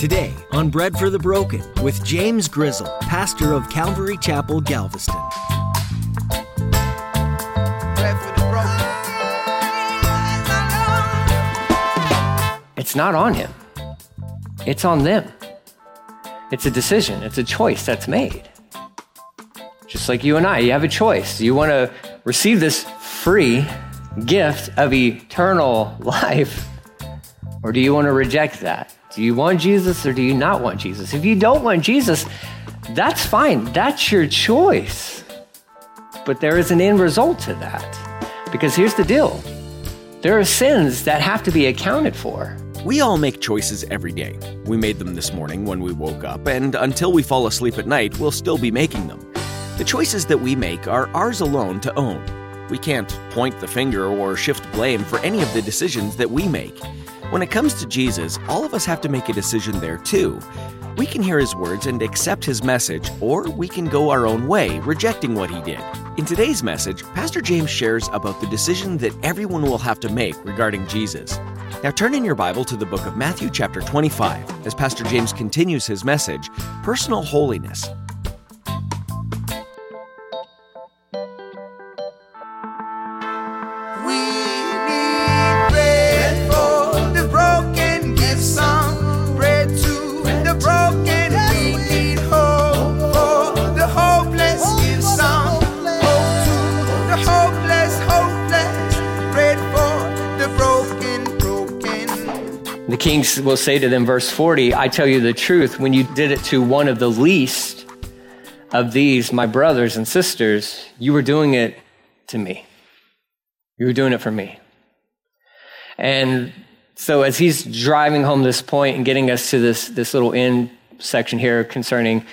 Today on Bread for the Broken with James Grizzle, pastor of Calvary Chapel, Galveston. It's not on him, it's on them. It's a decision, it's a choice that's made. Just like you and I, you have a choice. You want to receive this free gift of eternal life, or do you want to reject that? Do you want Jesus or do you not want Jesus? If you don't want Jesus, that's fine. That's your choice. But there is an end result to that. Because here's the deal there are sins that have to be accounted for. We all make choices every day. We made them this morning when we woke up, and until we fall asleep at night, we'll still be making them. The choices that we make are ours alone to own. We can't point the finger or shift blame for any of the decisions that we make. When it comes to Jesus, all of us have to make a decision there too. We can hear his words and accept his message, or we can go our own way, rejecting what he did. In today's message, Pastor James shares about the decision that everyone will have to make regarding Jesus. Now turn in your Bible to the book of Matthew, chapter 25, as Pastor James continues his message Personal Holiness. Kings will say to them, verse 40, I tell you the truth, when you did it to one of the least of these, my brothers and sisters, you were doing it to me. You were doing it for me. And so as he's driving home this point and getting us to this, this little end section here concerning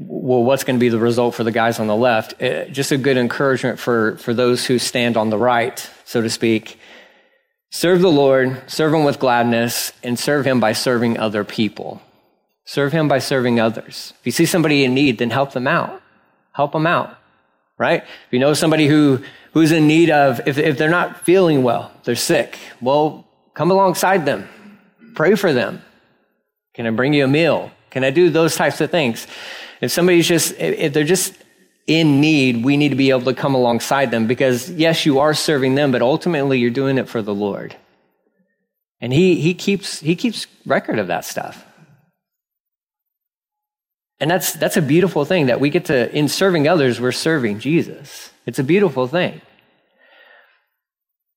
well, what's going to be the result for the guys on the left? Uh, just a good encouragement for, for those who stand on the right, so to speak. Serve the Lord, serve Him with gladness, and serve Him by serving other people. Serve Him by serving others. If you see somebody in need, then help them out. Help them out, right? If you know somebody who, who's in need of, if, if they're not feeling well, they're sick, well, come alongside them. Pray for them. Can I bring you a meal? Can I do those types of things? If somebody's just, if they're just in need, we need to be able to come alongside them because, yes, you are serving them, but ultimately you're doing it for the Lord. And he, he, keeps, he keeps record of that stuff. And that's, that's a beautiful thing that we get to, in serving others, we're serving Jesus. It's a beautiful thing.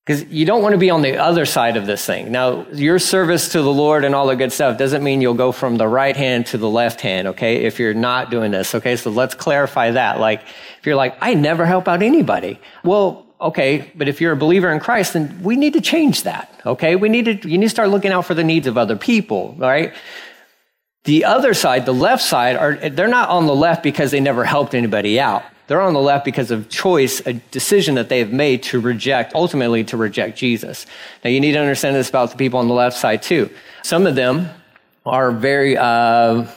Because you don't want to be on the other side of this thing. Now, your service to the Lord and all the good stuff doesn't mean you'll go from the right hand to the left hand, okay? If you're not doing this, okay? So let's clarify that. Like, if you're like, I never help out anybody. Well, okay, but if you're a believer in Christ, then we need to change that, okay? We need to, you need to start looking out for the needs of other people, right? The other side, the left side, are, they're not on the left because they never helped anybody out. They're on the left because of choice, a decision that they have made to reject, ultimately to reject Jesus. Now, you need to understand this about the people on the left side too. Some of them are very, uh,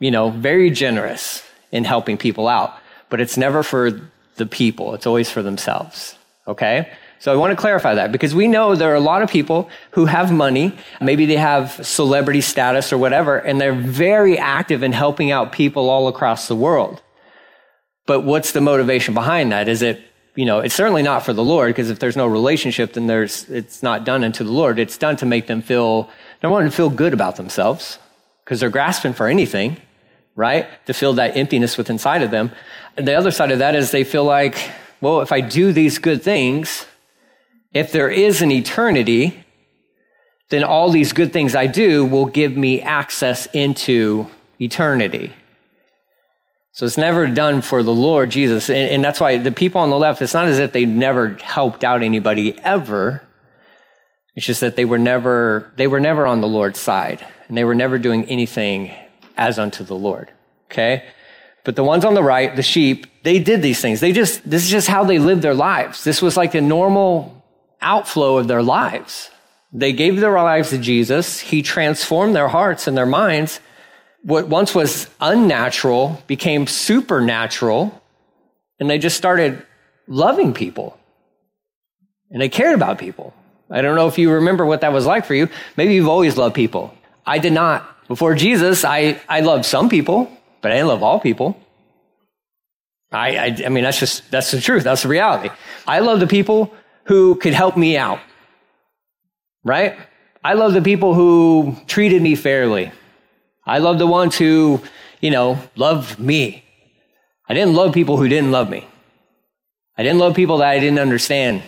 you know, very generous in helping people out, but it's never for the people. It's always for themselves. Okay? So I want to clarify that because we know there are a lot of people who have money. Maybe they have celebrity status or whatever, and they're very active in helping out people all across the world. But what's the motivation behind that? Is it, you know, it's certainly not for the Lord, because if there's no relationship, then there's, it's not done unto the Lord. It's done to make them feel, they want to feel good about themselves, because they're grasping for anything, right? To fill that emptiness within inside of them. And the other side of that is they feel like, well, if I do these good things, if there is an eternity, then all these good things I do will give me access into eternity. So it's never done for the Lord Jesus. And, and, that's why the people on the left, it's not as if they never helped out anybody ever. It's just that they were never, they were never on the Lord's side and they were never doing anything as unto the Lord. Okay. But the ones on the right, the sheep, they did these things. They just, this is just how they lived their lives. This was like a normal outflow of their lives. They gave their lives to Jesus. He transformed their hearts and their minds what once was unnatural became supernatural, and they just started loving people. And they cared about people. I don't know if you remember what that was like for you. Maybe you've always loved people. I did not. Before Jesus, I, I loved some people, but I didn't love all people. I, I, I mean, that's just, that's the truth. That's the reality. I love the people who could help me out. Right? I love the people who treated me fairly. I love the ones who, you know, loved me. I didn't love people who didn't love me. I didn't love people that I didn't understand.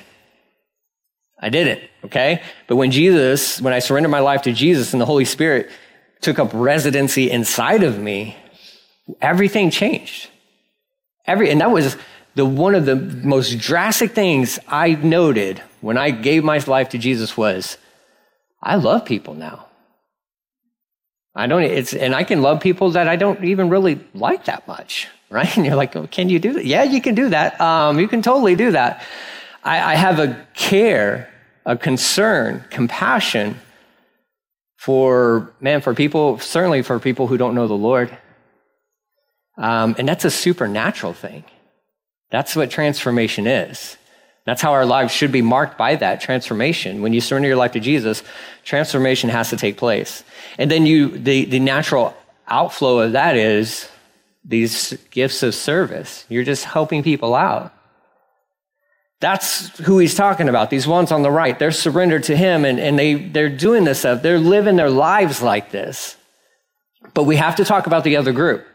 I didn't, okay? But when Jesus, when I surrendered my life to Jesus and the Holy Spirit took up residency inside of me, everything changed. Every, and that was the one of the most drastic things I noted when I gave my life to Jesus was I love people now. I don't, it's, and I can love people that I don't even really like that much, right? And you're like, oh, can you do that? Yeah, you can do that. Um, you can totally do that. I, I have a care, a concern, compassion for, man, for people, certainly for people who don't know the Lord. Um, and that's a supernatural thing. That's what transformation is. That's how our lives should be marked by that transformation. When you surrender your life to Jesus, transformation has to take place. And then you, the, the natural outflow of that is these gifts of service. You're just helping people out. That's who he's talking about. These ones on the right, they're surrendered to him and, and they, they're doing this stuff. They're living their lives like this. But we have to talk about the other group.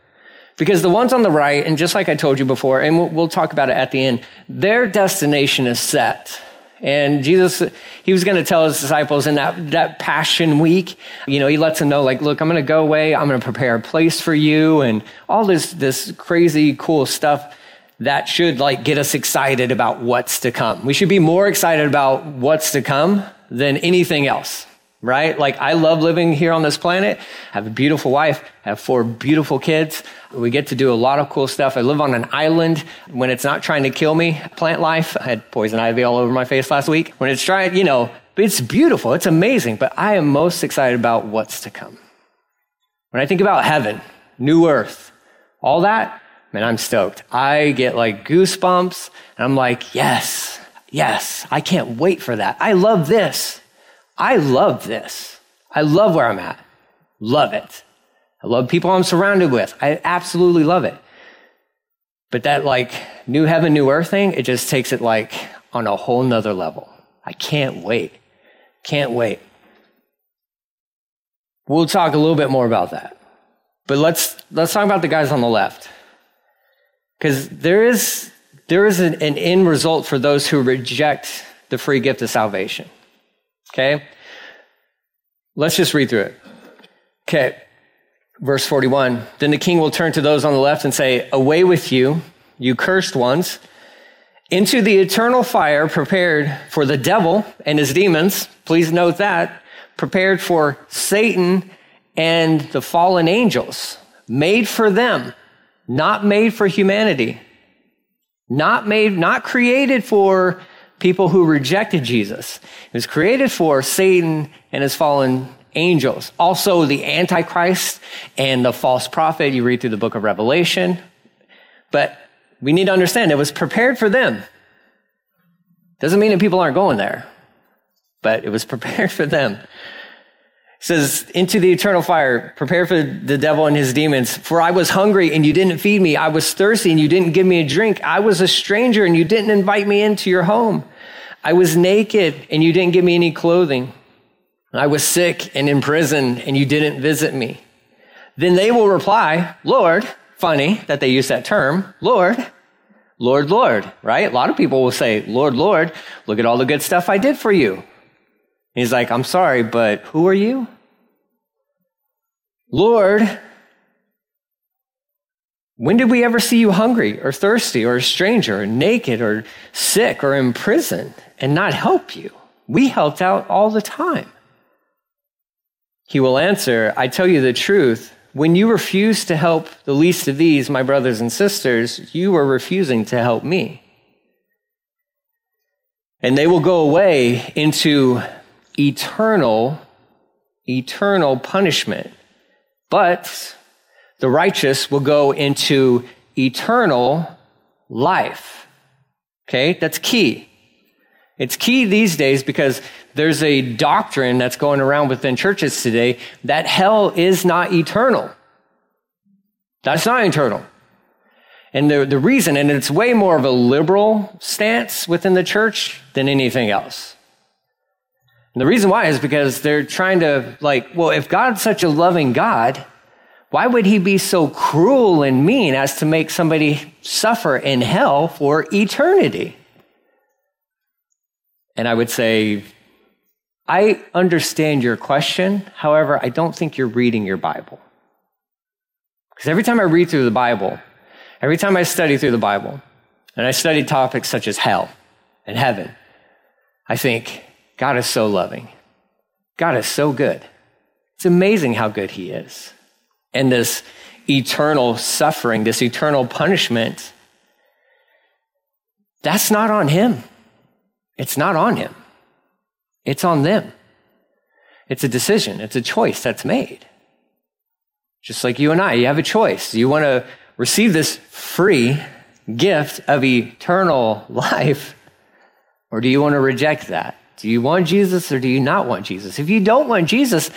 Because the ones on the right, and just like I told you before, and we'll, we'll talk about it at the end, their destination is set. And Jesus, he was going to tell his disciples in that, that passion week, you know, he lets them know, like, look, I'm going to go away. I'm going to prepare a place for you and all this, this crazy cool stuff that should like get us excited about what's to come. We should be more excited about what's to come than anything else right? Like I love living here on this planet. I have a beautiful wife. I have four beautiful kids. We get to do a lot of cool stuff. I live on an island when it's not trying to kill me. Plant life. I had poison ivy all over my face last week. When it's trying, you know, it's beautiful. It's amazing. But I am most excited about what's to come. When I think about heaven, new earth, all that, man, I'm stoked. I get like goosebumps and I'm like, yes, yes, I can't wait for that. I love this. I love this. I love where I'm at. Love it. I love people I'm surrounded with. I absolutely love it. But that like new heaven, new earth thing, it just takes it like on a whole nother level. I can't wait. Can't wait. We'll talk a little bit more about that. But let's let's talk about the guys on the left. Because there is there is an, an end result for those who reject the free gift of salvation. Okay? Let's just read through it. Okay. Verse 41. Then the king will turn to those on the left and say, Away with you, you cursed ones, into the eternal fire prepared for the devil and his demons. Please note that. Prepared for Satan and the fallen angels. Made for them, not made for humanity. Not made, not created for people who rejected Jesus. It was created for Satan and his fallen angels. Also, the Antichrist and the false prophet. You read through the book of Revelation. But we need to understand it was prepared for them. Doesn't mean that people aren't going there, but it was prepared for them. Says, into the eternal fire, prepare for the devil and his demons. For I was hungry and you didn't feed me. I was thirsty and you didn't give me a drink. I was a stranger and you didn't invite me into your home. I was naked and you didn't give me any clothing. I was sick and in prison and you didn't visit me. Then they will reply, Lord, funny that they use that term, Lord, Lord, Lord, right? A lot of people will say, Lord, Lord, look at all the good stuff I did for you. He's like, I'm sorry, but who are you? Lord, when did we ever see you hungry or thirsty or a stranger or naked or sick or in prison and not help you? We helped out all the time. He will answer, I tell you the truth. When you refuse to help the least of these, my brothers and sisters, you are refusing to help me. And they will go away into eternal, eternal punishment. But the righteous will go into eternal life. Okay, that's key. It's key these days because there's a doctrine that's going around within churches today that hell is not eternal. That's not eternal. And the, the reason, and it's way more of a liberal stance within the church than anything else. And the reason why is because they're trying to, like, well, if God's such a loving God, why would he be so cruel and mean as to make somebody suffer in hell for eternity? And I would say, I understand your question. However, I don't think you're reading your Bible. Because every time I read through the Bible, every time I study through the Bible, and I study topics such as hell and heaven, I think, God is so loving. God is so good. It's amazing how good He is. And this eternal suffering, this eternal punishment, that's not on Him. It's not on him. It's on them. It's a decision. It's a choice that's made. Just like you and I, you have a choice. You want to receive this free gift of eternal life, or do you want to reject that? Do you want Jesus or do you not want Jesus? If you don't want Jesus,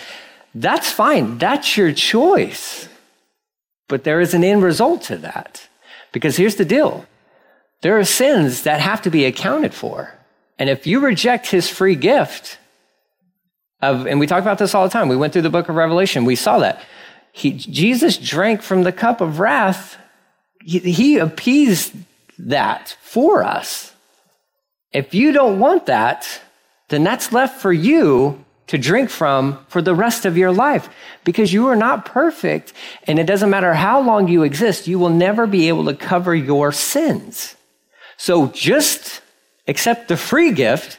that's fine. That's your choice. But there is an end result to that. Because here's the deal there are sins that have to be accounted for. And if you reject his free gift of, and we talk about this all the time, we went through the book of Revelation, we saw that. He, Jesus drank from the cup of wrath. He, he appeased that for us. If you don't want that, then that's left for you to drink from for the rest of your life because you are not perfect. And it doesn't matter how long you exist, you will never be able to cover your sins. So just accept the free gift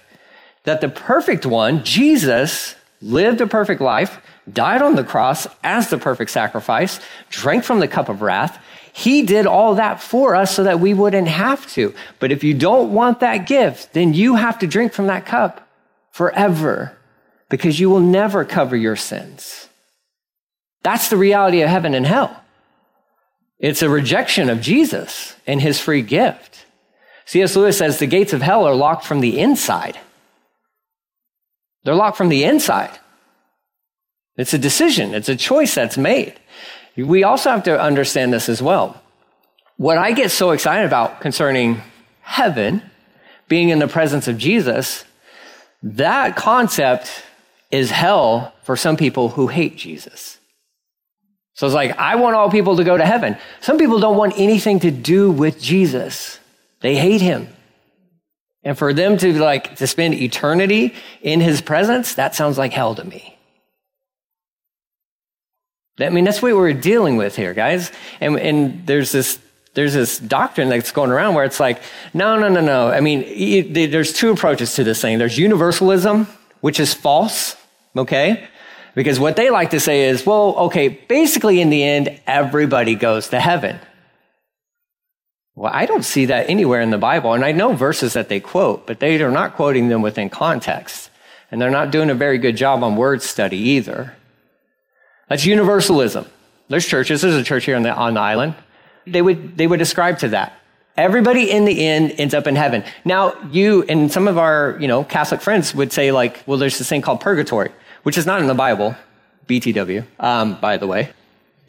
that the perfect one, Jesus, lived a perfect life, died on the cross as the perfect sacrifice, drank from the cup of wrath. He did all that for us so that we wouldn't have to. But if you don't want that gift, then you have to drink from that cup forever because you will never cover your sins. That's the reality of heaven and hell. It's a rejection of Jesus and his free gift. C.S. Lewis says the gates of hell are locked from the inside. They're locked from the inside. It's a decision, it's a choice that's made. We also have to understand this as well. What I get so excited about concerning heaven, being in the presence of Jesus, that concept is hell for some people who hate Jesus. So it's like, I want all people to go to heaven. Some people don't want anything to do with Jesus. They hate him. And for them to like to spend eternity in his presence, that sounds like hell to me. I mean, that's what we're dealing with here, guys. And, and there's this there's this doctrine that's going around where it's like, no, no, no, no. I mean, there's two approaches to this thing. There's universalism, which is false, okay? Because what they like to say is, well, okay, basically in the end, everybody goes to heaven. Well, I don't see that anywhere in the Bible. And I know verses that they quote, but they are not quoting them within context. And they're not doing a very good job on word study either. That's universalism. There's churches. There's a church here on the, on the island. They would, they would ascribe to that. Everybody in the end ends up in heaven. Now, you and some of our, you know, Catholic friends would say like, well, there's this thing called purgatory, which is not in the Bible. BTW, um, by the way.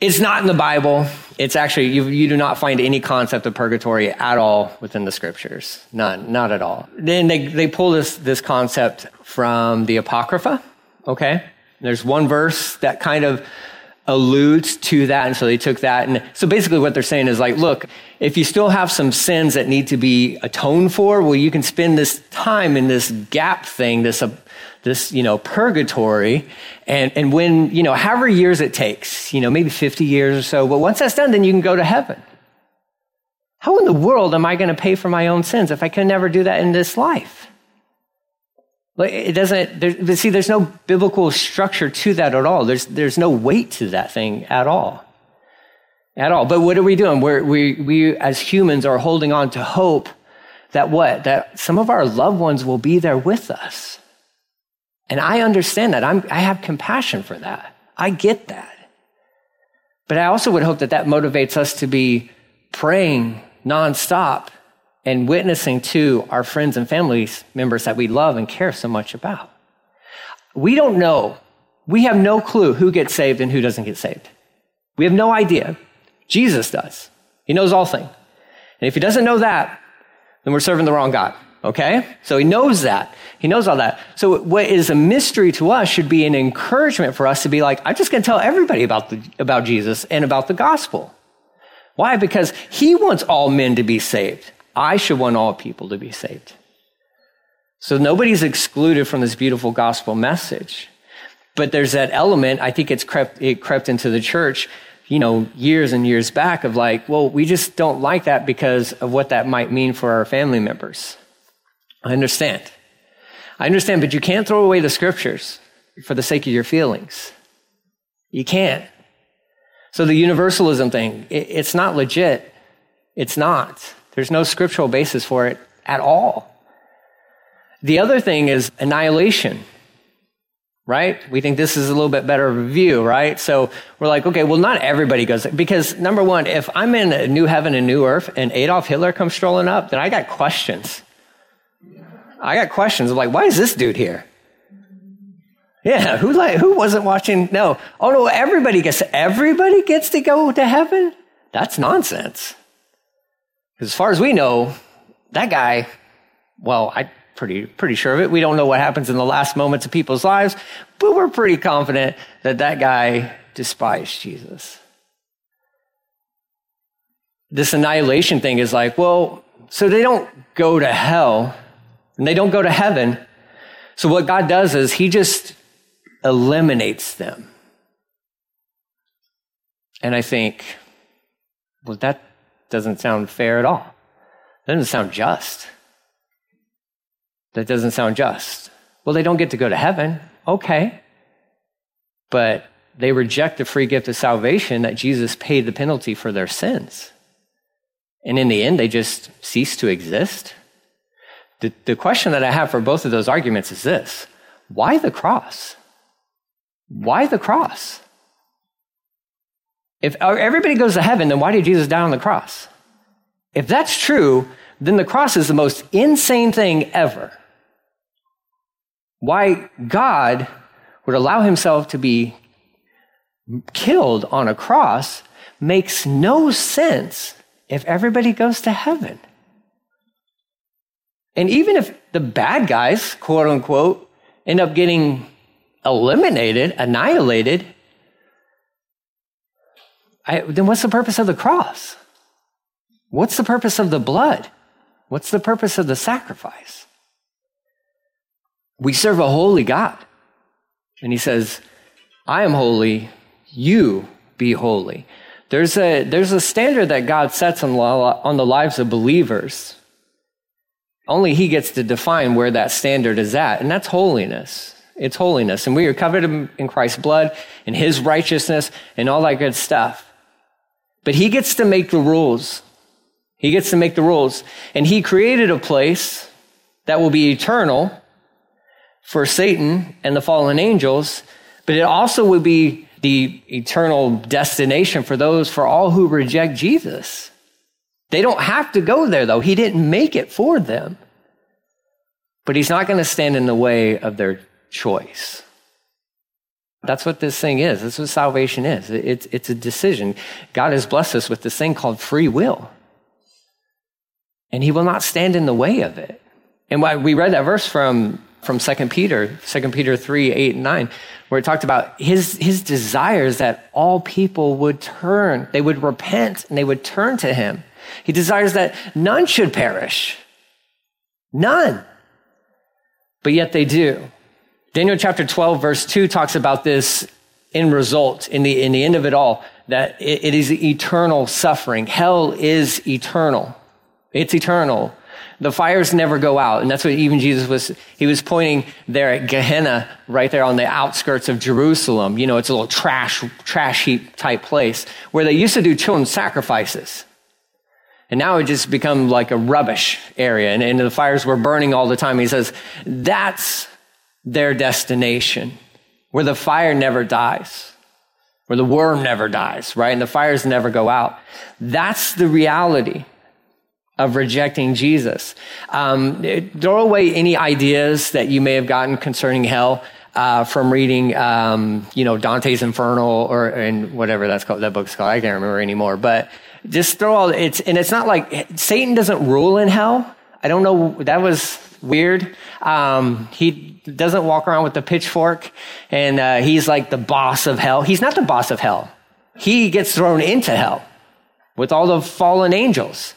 It's not in the Bible. It's actually, you, you, do not find any concept of purgatory at all within the scriptures. None, not at all. Then they, they pull this, this concept from the Apocrypha, okay? There's one verse that kind of alludes to that, and so they took that. And so basically what they're saying is like, look, if you still have some sins that need to be atoned for, well, you can spend this time in this gap thing, this, uh, this, you know, purgatory. And, and when, you know, however years it takes, you know, maybe 50 years or so, but once that's done, then you can go to heaven. How in the world am I going to pay for my own sins if I can never do that in this life? It doesn't, there, see, there's no biblical structure to that at all. There's, there's no weight to that thing at all. At all. But what are we doing? We're, we, we, as humans, are holding on to hope that what? That some of our loved ones will be there with us. And I understand that. I'm, I have compassion for that. I get that. But I also would hope that that motivates us to be praying nonstop and witnessing to our friends and family members that we love and care so much about. We don't know. We have no clue who gets saved and who doesn't get saved. We have no idea. Jesus does. He knows all things. And if he doesn't know that, then we're serving the wrong God. Okay? So he knows that. He knows all that. So what is a mystery to us should be an encouragement for us to be like, I'm just going to tell everybody about, the, about Jesus and about the gospel. Why? Because he wants all men to be saved. I should want all people to be saved. So nobody's excluded from this beautiful gospel message. But there's that element, I think it's crept, it crept into the church, you know, years and years back of like, well, we just don't like that because of what that might mean for our family members. I understand. I understand, but you can't throw away the scriptures for the sake of your feelings. You can't. So the universalism thing, it's not legit. It's not. There's no scriptural basis for it at all. The other thing is annihilation, right? We think this is a little bit better of a view, right? So we're like, okay, well, not everybody goes there. Because number one, if I'm in a new heaven and new earth and Adolf Hitler comes strolling up, then I got questions. I got questions of like, why is this dude here? Yeah, who like who wasn't watching? No. Oh no, everybody gets everybody gets to go to heaven? That's nonsense. As far as we know, that guy, well, I'm pretty, pretty sure of it. We don't know what happens in the last moments of people's lives, but we're pretty confident that that guy despised Jesus. This annihilation thing is like, well, so they don't go to hell and they don't go to heaven. So what God does is he just eliminates them. And I think, well, that doesn't sound fair at all. That doesn't sound just. That doesn't sound just. Well, they don't get to go to heaven. Okay. But they reject the free gift of salvation that Jesus paid the penalty for their sins. And in the end, they just cease to exist. The, the question that I have for both of those arguments is this why the cross? Why the cross? If everybody goes to heaven, then why did Jesus die on the cross? If that's true, then the cross is the most insane thing ever. Why God would allow himself to be killed on a cross makes no sense if everybody goes to heaven. And even if the bad guys, quote unquote, end up getting eliminated, annihilated, I, then what's the purpose of the cross? What's the purpose of the blood? What's the purpose of the sacrifice? We serve a holy God. And he says, I am holy, you be holy. There's a, there's a standard that God sets on, on the lives of believers. Only he gets to define where that standard is at, and that's holiness. It's holiness. And we are covered in Christ's blood and his righteousness and all that good stuff. But he gets to make the rules. He gets to make the rules. And he created a place that will be eternal for Satan and the fallen angels, but it also will be the eternal destination for those, for all who reject Jesus. They don't have to go there, though. He didn't make it for them. But he's not going to stand in the way of their choice. That's what this thing is. That's what salvation is. It's, it's a decision. God has blessed us with this thing called free will. And he will not stand in the way of it. And why we read that verse from, from 2 Peter, 2 Peter 3, 8, and 9, where it talked about his, his desires that all people would turn, they would repent and they would turn to him. He desires that none should perish. None. But yet they do. Daniel chapter 12, verse 2 talks about this in result, in the, in the end of it all, that it, it is eternal suffering. Hell is eternal. It's eternal. The fires never go out. And that's what even Jesus was, he was pointing there at Gehenna, right there on the outskirts of Jerusalem. You know, it's a little trash, trash heap type place where they used to do children's sacrifices. And now it just become like a rubbish area. And, and the fires were burning all the time. He says, that's their destination, where the fire never dies, where the worm never dies, right? And the fires never go out. That's the reality of rejecting Jesus. Um, throw away any ideas that you may have gotten concerning hell. Uh, from reading, um, you know, Dante's Inferno or and whatever that's called, that book's called. I can't remember anymore. But just throw all it's and it's not like Satan doesn't rule in hell. I don't know. That was weird. Um, he doesn't walk around with the pitchfork, and uh, he's like the boss of hell. He's not the boss of hell. He gets thrown into hell with all the fallen angels.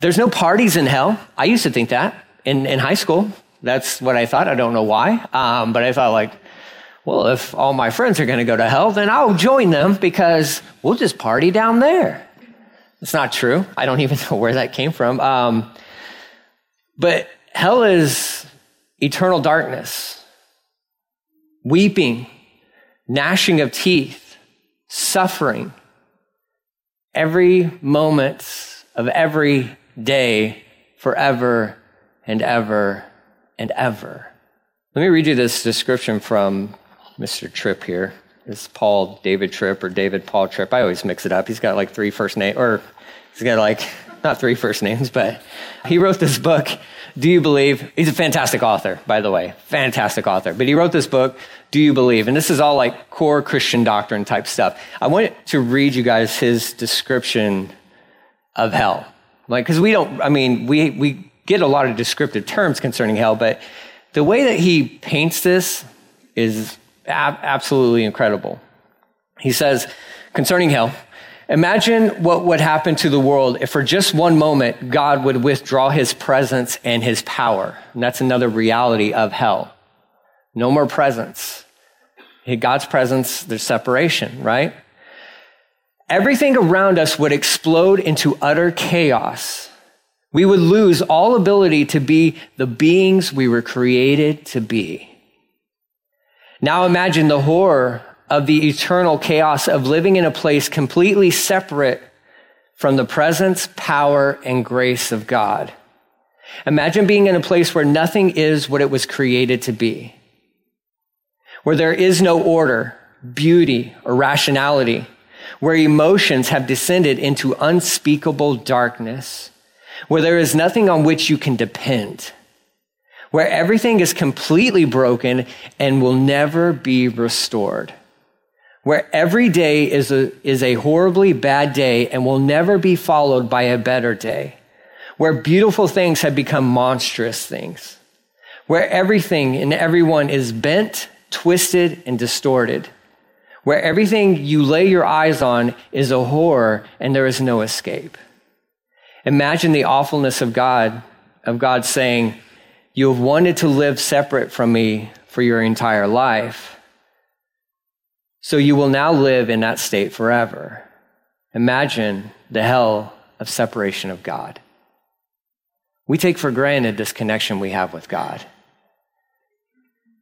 There's no parties in hell. I used to think that in, in high school. That's what I thought. I don't know why. Um, but I thought, like, well, if all my friends are going to go to hell, then I'll join them because we'll just party down there. It's not true. I don't even know where that came from. Um, but hell is eternal darkness, weeping, gnashing of teeth, suffering, every moment of every day forever and ever and ever. Let me read you this description from Mr. Tripp here. Paul David Tripp or David Paul Tripp. I always mix it up. He's got like three first names, or he's got like, not three first names, but he wrote this book, Do You Believe? He's a fantastic author, by the way. Fantastic author. But he wrote this book, Do You Believe? And this is all like core Christian doctrine type stuff. I want to read you guys his description of hell. Like, because we don't, I mean, we, we get a lot of descriptive terms concerning hell, but the way that he paints this is ab- absolutely incredible. He says, concerning hell, imagine what would happen to the world if for just one moment God would withdraw his presence and his power. And that's another reality of hell. No more presence. God's presence, there's separation, right? everything around us would explode into utter chaos. We would lose all ability to be the beings we were created to be. Now imagine the horror of the eternal chaos of living in a place completely separate from the presence, power, and grace of God. Imagine being in a place where nothing is what it was created to be, where there is no order, beauty, or rationality where emotions have descended into unspeakable darkness, where there is nothing on which you can depend, where everything is completely broken and will never be restored, where every day is a, is a horribly bad day and will never be followed by a better day, where beautiful things have become monstrous things, where everything and everyone is bent, twisted, and distorted where everything you lay your eyes on is a horror and there is no escape. Imagine the awfulness of God, of God saying, You have wanted to live separate from me for your entire life. So you will now live in that state forever. Imagine the hell of separation of God. We take for granted this connection we have with God.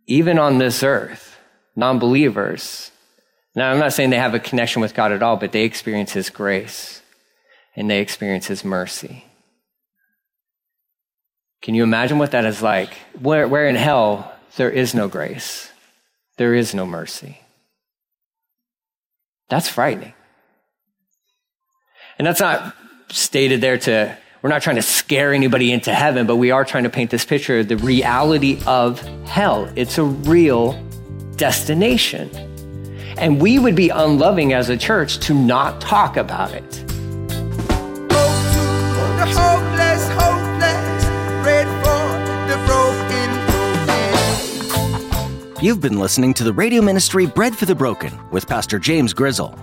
Even on this earth, non believers now, I'm not saying they have a connection with God at all, but they experience His grace and they experience His mercy. Can you imagine what that is like? Where, where in hell there is no grace, there is no mercy. That's frightening. And that's not stated there to, we're not trying to scare anybody into heaven, but we are trying to paint this picture of the reality of hell. It's a real destination. And we would be unloving as a church to not talk about it. You've been listening to the radio ministry Bread for the Broken with Pastor James Grizzle.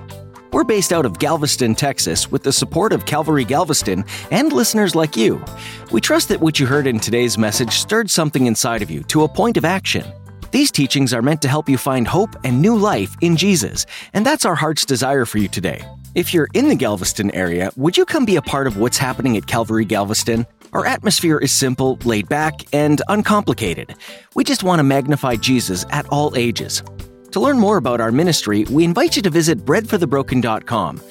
We're based out of Galveston, Texas, with the support of Calvary Galveston and listeners like you. We trust that what you heard in today's message stirred something inside of you to a point of action. These teachings are meant to help you find hope and new life in Jesus, and that's our heart's desire for you today. If you're in the Galveston area, would you come be a part of what's happening at Calvary Galveston? Our atmosphere is simple, laid back, and uncomplicated. We just want to magnify Jesus at all ages. To learn more about our ministry, we invite you to visit breadforthebroken.com.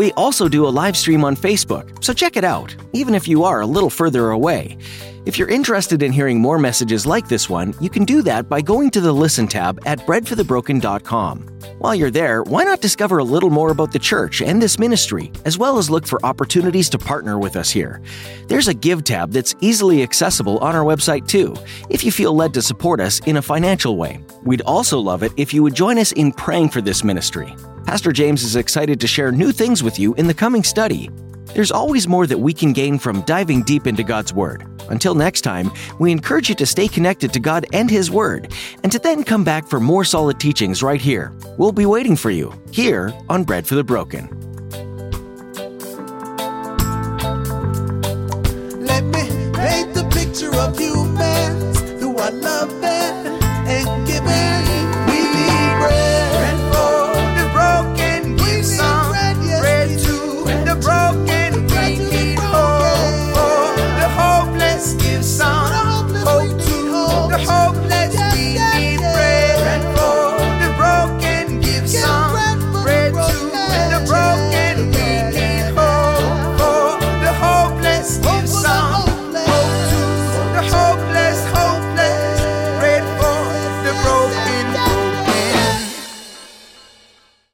We also do a live stream on Facebook, so check it out, even if you are a little further away. If you're interested in hearing more messages like this one, you can do that by going to the Listen tab at breadforthebroken.com. While you're there, why not discover a little more about the church and this ministry, as well as look for opportunities to partner with us here? There's a Give tab that's easily accessible on our website too, if you feel led to support us in a financial way. We'd also love it if you would join us in praying for this ministry. Pastor James is excited to share new things with you in the coming study. There's always more that we can gain from diving deep into God's Word. Until next time, we encourage you to stay connected to God and His Word, and to then come back for more solid teachings right here. We'll be waiting for you, here on Bread for the Broken.